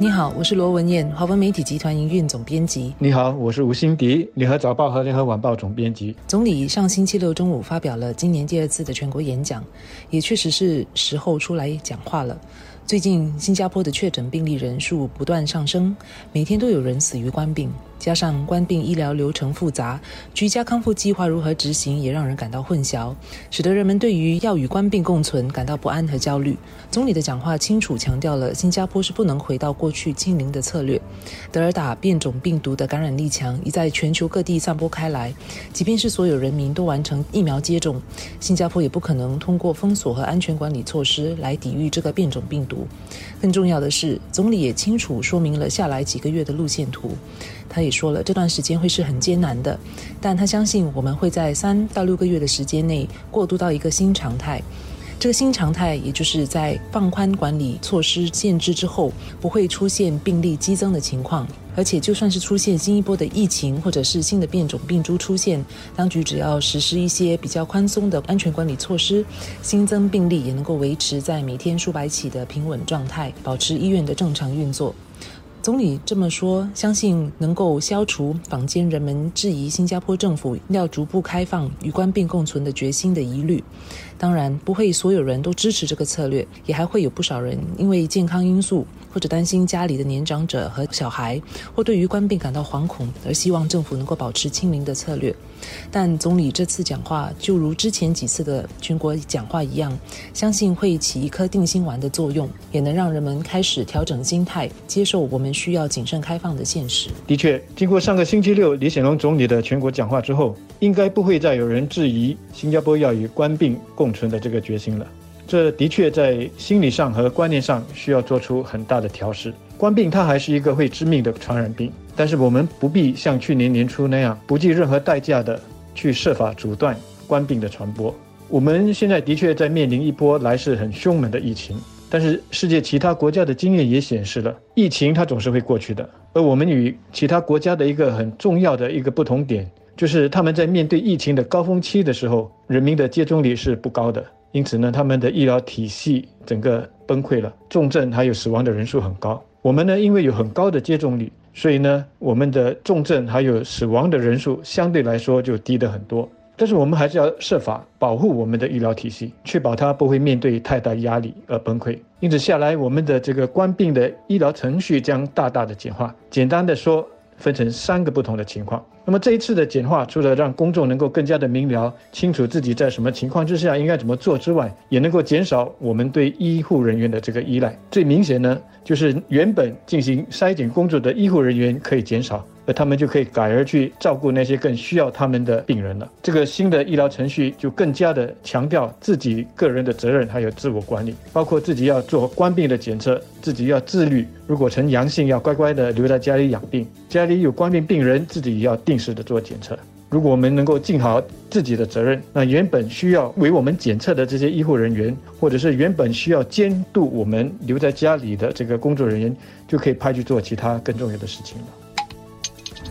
你好，我是罗文燕，华文媒体集团营运总编辑。你好，我是吴欣迪，联合早报和联合晚报总编辑。总理上星期六中午发表了今年第二次的全国演讲，也确实是时候出来讲话了。最近新加坡的确诊病例人数不断上升，每天都有人死于冠病。加上官病医疗流程复杂，居家康复计划如何执行也让人感到混淆，使得人们对于要与官病共存感到不安和焦虑。总理的讲话清楚强调了新加坡是不能回到过去清零的策略。德尔塔变种病毒的感染力强，已在全球各地散播开来。即便是所有人民都完成疫苗接种，新加坡也不可能通过封锁和安全管理措施来抵御这个变种病毒。更重要的是，总理也清楚说明了下来几个月的路线图。他也说了，这段时间会是很艰难的，但他相信我们会在三到六个月的时间内过渡到一个新常态。这个新常态，也就是在放宽管理措施限制之后，不会出现病例激增的情况。而且，就算是出现新一波的疫情，或者是新的变种病株出现，当局只要实施一些比较宽松的安全管理措施，新增病例也能够维持在每天数百起的平稳状态，保持医院的正常运作。总理这么说，相信能够消除坊间人们质疑新加坡政府要逐步开放与官病共存的决心的疑虑。当然，不会所有人都支持这个策略，也还会有不少人因为健康因素或者担心家里的年长者和小孩，或对于官病感到惶恐，而希望政府能够保持清零的策略。但总理这次讲话，就如之前几次的全国讲话一样，相信会起一颗定心丸的作用，也能让人们开始调整心态，接受我们需要谨慎开放的现实。的确，经过上个星期六李显龙总理的全国讲话之后，应该不会再有人质疑新加坡要与官病共存的这个决心了。这的确在心理上和观念上需要做出很大的调试。官病它还是一个会致命的传染病。但是我们不必像去年年初那样不计任何代价的去设法阻断官病的传播。我们现在的确在面临一波来势很凶猛的疫情，但是世界其他国家的经验也显示了，疫情它总是会过去的。而我们与其他国家的一个很重要的一个不同点，就是他们在面对疫情的高峰期的时候，人民的接种率是不高的，因此呢，他们的医疗体系整个崩溃了，重症还有死亡的人数很高。我们呢，因为有很高的接种率。所以呢，我们的重症还有死亡的人数相对来说就低得很多。但是我们还是要设法保护我们的医疗体系，确保它不会面对太大压力而崩溃。因此下来，我们的这个官病的医疗程序将大大的简化。简单的说。分成三个不同的情况。那么这一次的简化，除了让公众能够更加的明了、清楚自己在什么情况之下应该怎么做之外，也能够减少我们对医护人员的这个依赖。最明显呢，就是原本进行筛检工作的医护人员可以减少。而他们就可以改而去照顾那些更需要他们的病人了。这个新的医疗程序就更加的强调自己个人的责任，还有自我管理，包括自己要做官病的检测，自己要自律。如果呈阳性，要乖乖的留在家里养病。家里有官病病人，自己也要定时的做检测。如果我们能够尽好自己的责任，那原本需要为我们检测的这些医护人员，或者是原本需要监督我们留在家里的这个工作人员，就可以派去做其他更重要的事情了。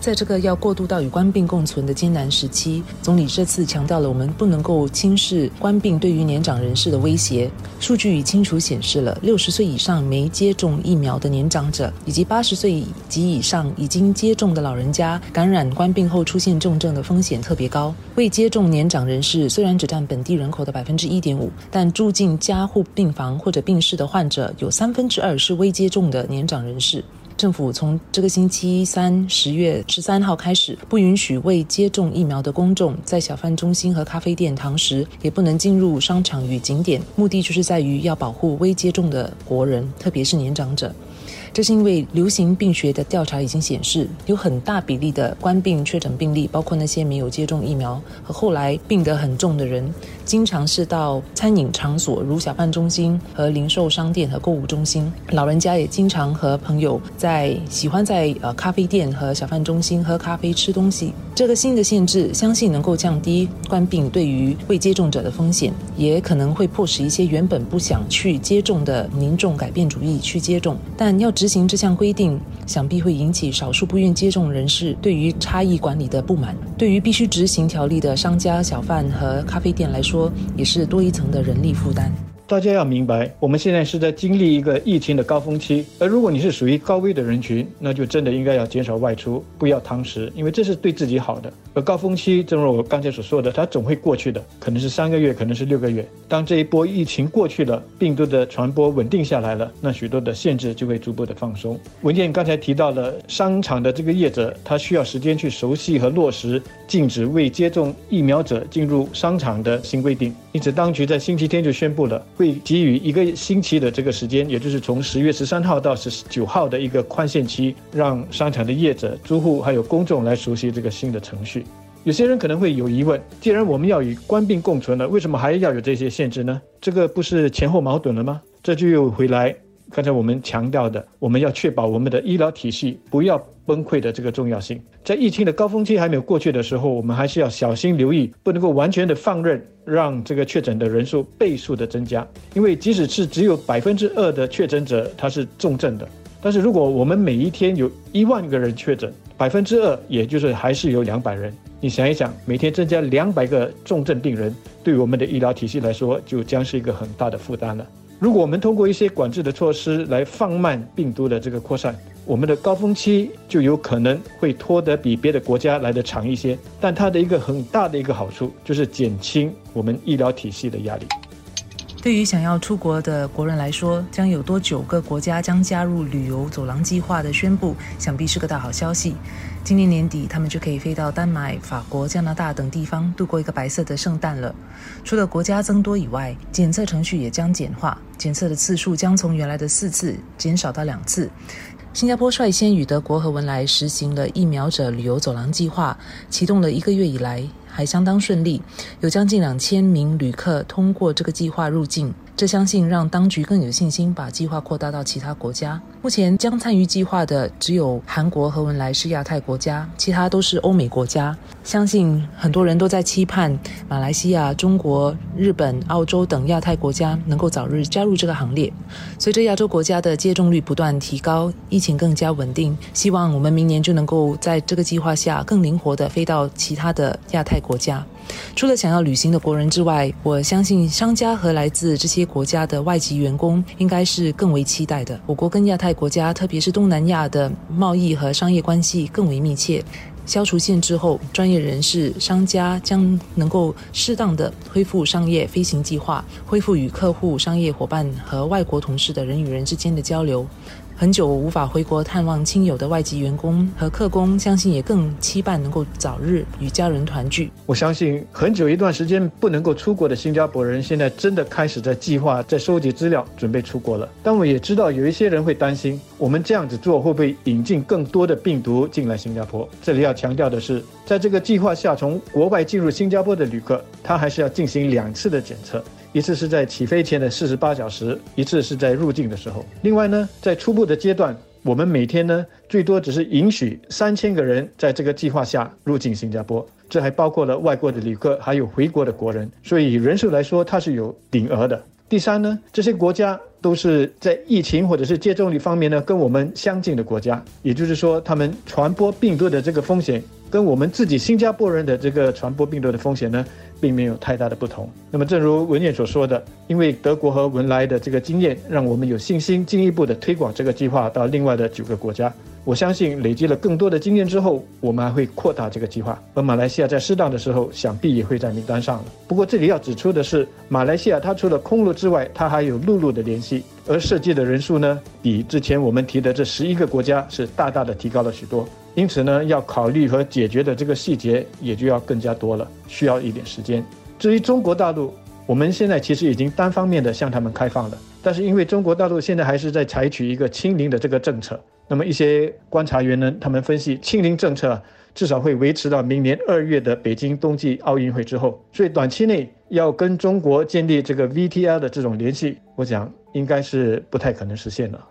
在这个要过渡到与官病共存的艰难时期，总理这次强调了我们不能够轻视官病对于年长人士的威胁。数据已清楚显示了，六十岁以上没接种疫苗的年长者，以及八十岁及以上已经接种的老人家，感染官病后出现重症的风险特别高。未接种年长人士虽然只占本地人口的百分之一点五，但住进加护病房或者病室的患者有三分之二是未接种的年长人士。政府从这个星期三十月十三号开始，不允许未接种疫苗的公众在小贩中心和咖啡店堂食，也不能进入商场与景点。目的就是在于要保护未接种的国人，特别是年长者。这是因为流行病学的调查已经显示，有很大比例的官病确诊病例，包括那些没有接种疫苗和后来病得很重的人，经常是到餐饮场所，如小贩中心和零售商店和购物中心。老人家也经常和朋友在喜欢在呃咖啡店和小贩中心喝咖啡吃东西。这个新的限制，相信能够降低冠病对于未接种者的风险，也可能会迫使一些原本不想去接种的民众改变主意去接种。但要执执行这项规定，想必会引起少数不愿接种人士对于差异管理的不满。对于必须执行条例的商家、小贩和咖啡店来说，也是多一层的人力负担。大家要明白，我们现在是在经历一个疫情的高峰期，而如果你是属于高危的人群，那就真的应该要减少外出，不要堂食，因为这是对自己好的。而高峰期，正如我刚才所说的，它总会过去的，可能是三个月，可能是六个月。当这一波疫情过去了，病毒的传播稳定下来了，那许多的限制就会逐步的放松。文件刚才提到了商场的这个业者，他需要时间去熟悉和落实禁止未接种疫苗者进入商场的新规定，因此当局在星期天就宣布了。会给予一个星期的这个时间，也就是从十月十三号到十九号的一个宽限期，让商场的业者、租户还有公众来熟悉这个新的程序。有些人可能会有疑问：既然我们要与官病共存了，为什么还要有这些限制呢？这个不是前后矛盾了吗？这就又回来。刚才我们强调的，我们要确保我们的医疗体系不要崩溃的这个重要性。在疫情的高峰期还没有过去的时候，我们还是要小心留意，不能够完全的放任，让这个确诊的人数倍数的增加。因为即使是只有百分之二的确诊者他是重症的，但是如果我们每一天有一万个人确诊，百分之二也就是还是有两百人。你想一想，每天增加两百个重症病人，对我们的医疗体系来说，就将是一个很大的负担了。如果我们通过一些管制的措施来放慢病毒的这个扩散，我们的高峰期就有可能会拖得比别的国家来得长一些。但它的一个很大的一个好处就是减轻我们医疗体系的压力。对于想要出国的国人来说，将有多九个国家将加入旅游走廊计划的宣布，想必是个大好消息。今年年底，他们就可以飞到丹麦、法国、加拿大等地方度过一个白色的圣诞了。除了国家增多以外，检测程序也将简化，检测的次数将从原来的四次减少到两次。新加坡率先与德国和文莱实行了疫苗者旅游走廊计划，启动了一个月以来还相当顺利，有将近两千名旅客通过这个计划入境。这相信让当局更有信心把计划扩大到其他国家。目前将参与计划的只有韩国和文莱是亚太国家，其他都是欧美国家。相信很多人都在期盼马来西亚、中国、日本、澳洲等亚太国家能够早日加入这个行列。随着亚洲国家的接种率不断提高，疫情更加稳定，希望我们明年就能够在这个计划下更灵活地飞到其他的亚太国家。除了想要旅行的国人之外，我相信商家和来自这些国家的外籍员工应该是更为期待的。我国跟亚太国家，特别是东南亚的贸易和商业关系更为密切。消除限制后，专业人士、商家将能够适当的恢复商业飞行计划，恢复与客户、商业伙伴和外国同事的人与人之间的交流。很久无法回国探望亲友的外籍员工和客工，相信也更期盼能够早日与家人团聚。我相信很久一段时间不能够出国的新加坡人，现在真的开始在计划、在收集资料，准备出国了。但我也知道有一些人会担心，我们这样子做会不会引进更多的病毒进来新加坡？这里要强调的是，在这个计划下，从国外进入新加坡的旅客，他还是要进行两次的检测。一次是在起飞前的四十八小时，一次是在入境的时候。另外呢，在初步的阶段，我们每天呢最多只是允许三千个人在这个计划下入境新加坡，这还包括了外国的旅客，还有回国的国人，所以人数来说它是有顶额的。第三呢，这些国家都是在疫情或者是接种率方面呢跟我们相近的国家，也就是说，他们传播病毒的这个风险跟我们自己新加坡人的这个传播病毒的风险呢。并没有太大的不同。那么，正如文燕所说的，因为德国和文莱的这个经验，让我们有信心进一步的推广这个计划到另外的九个国家。我相信，累积了更多的经验之后，我们还会扩大这个计划。而马来西亚在适当的时候，想必也会在名单上了。不过，这里要指出的是，马来西亚它除了空路之外，它还有陆路的联系，而涉及的人数呢，比之前我们提的这十一个国家是大大的提高了许多。因此呢，要考虑和解决的这个细节也就要更加多了，需要一点时间。至于中国大陆，我们现在其实已经单方面的向他们开放了，但是因为中国大陆现在还是在采取一个清零的这个政策，那么一些观察员呢，他们分析清零政策至少会维持到明年二月的北京冬季奥运会之后，所以短期内要跟中国建立这个 VTL 的这种联系，我想应该是不太可能实现了。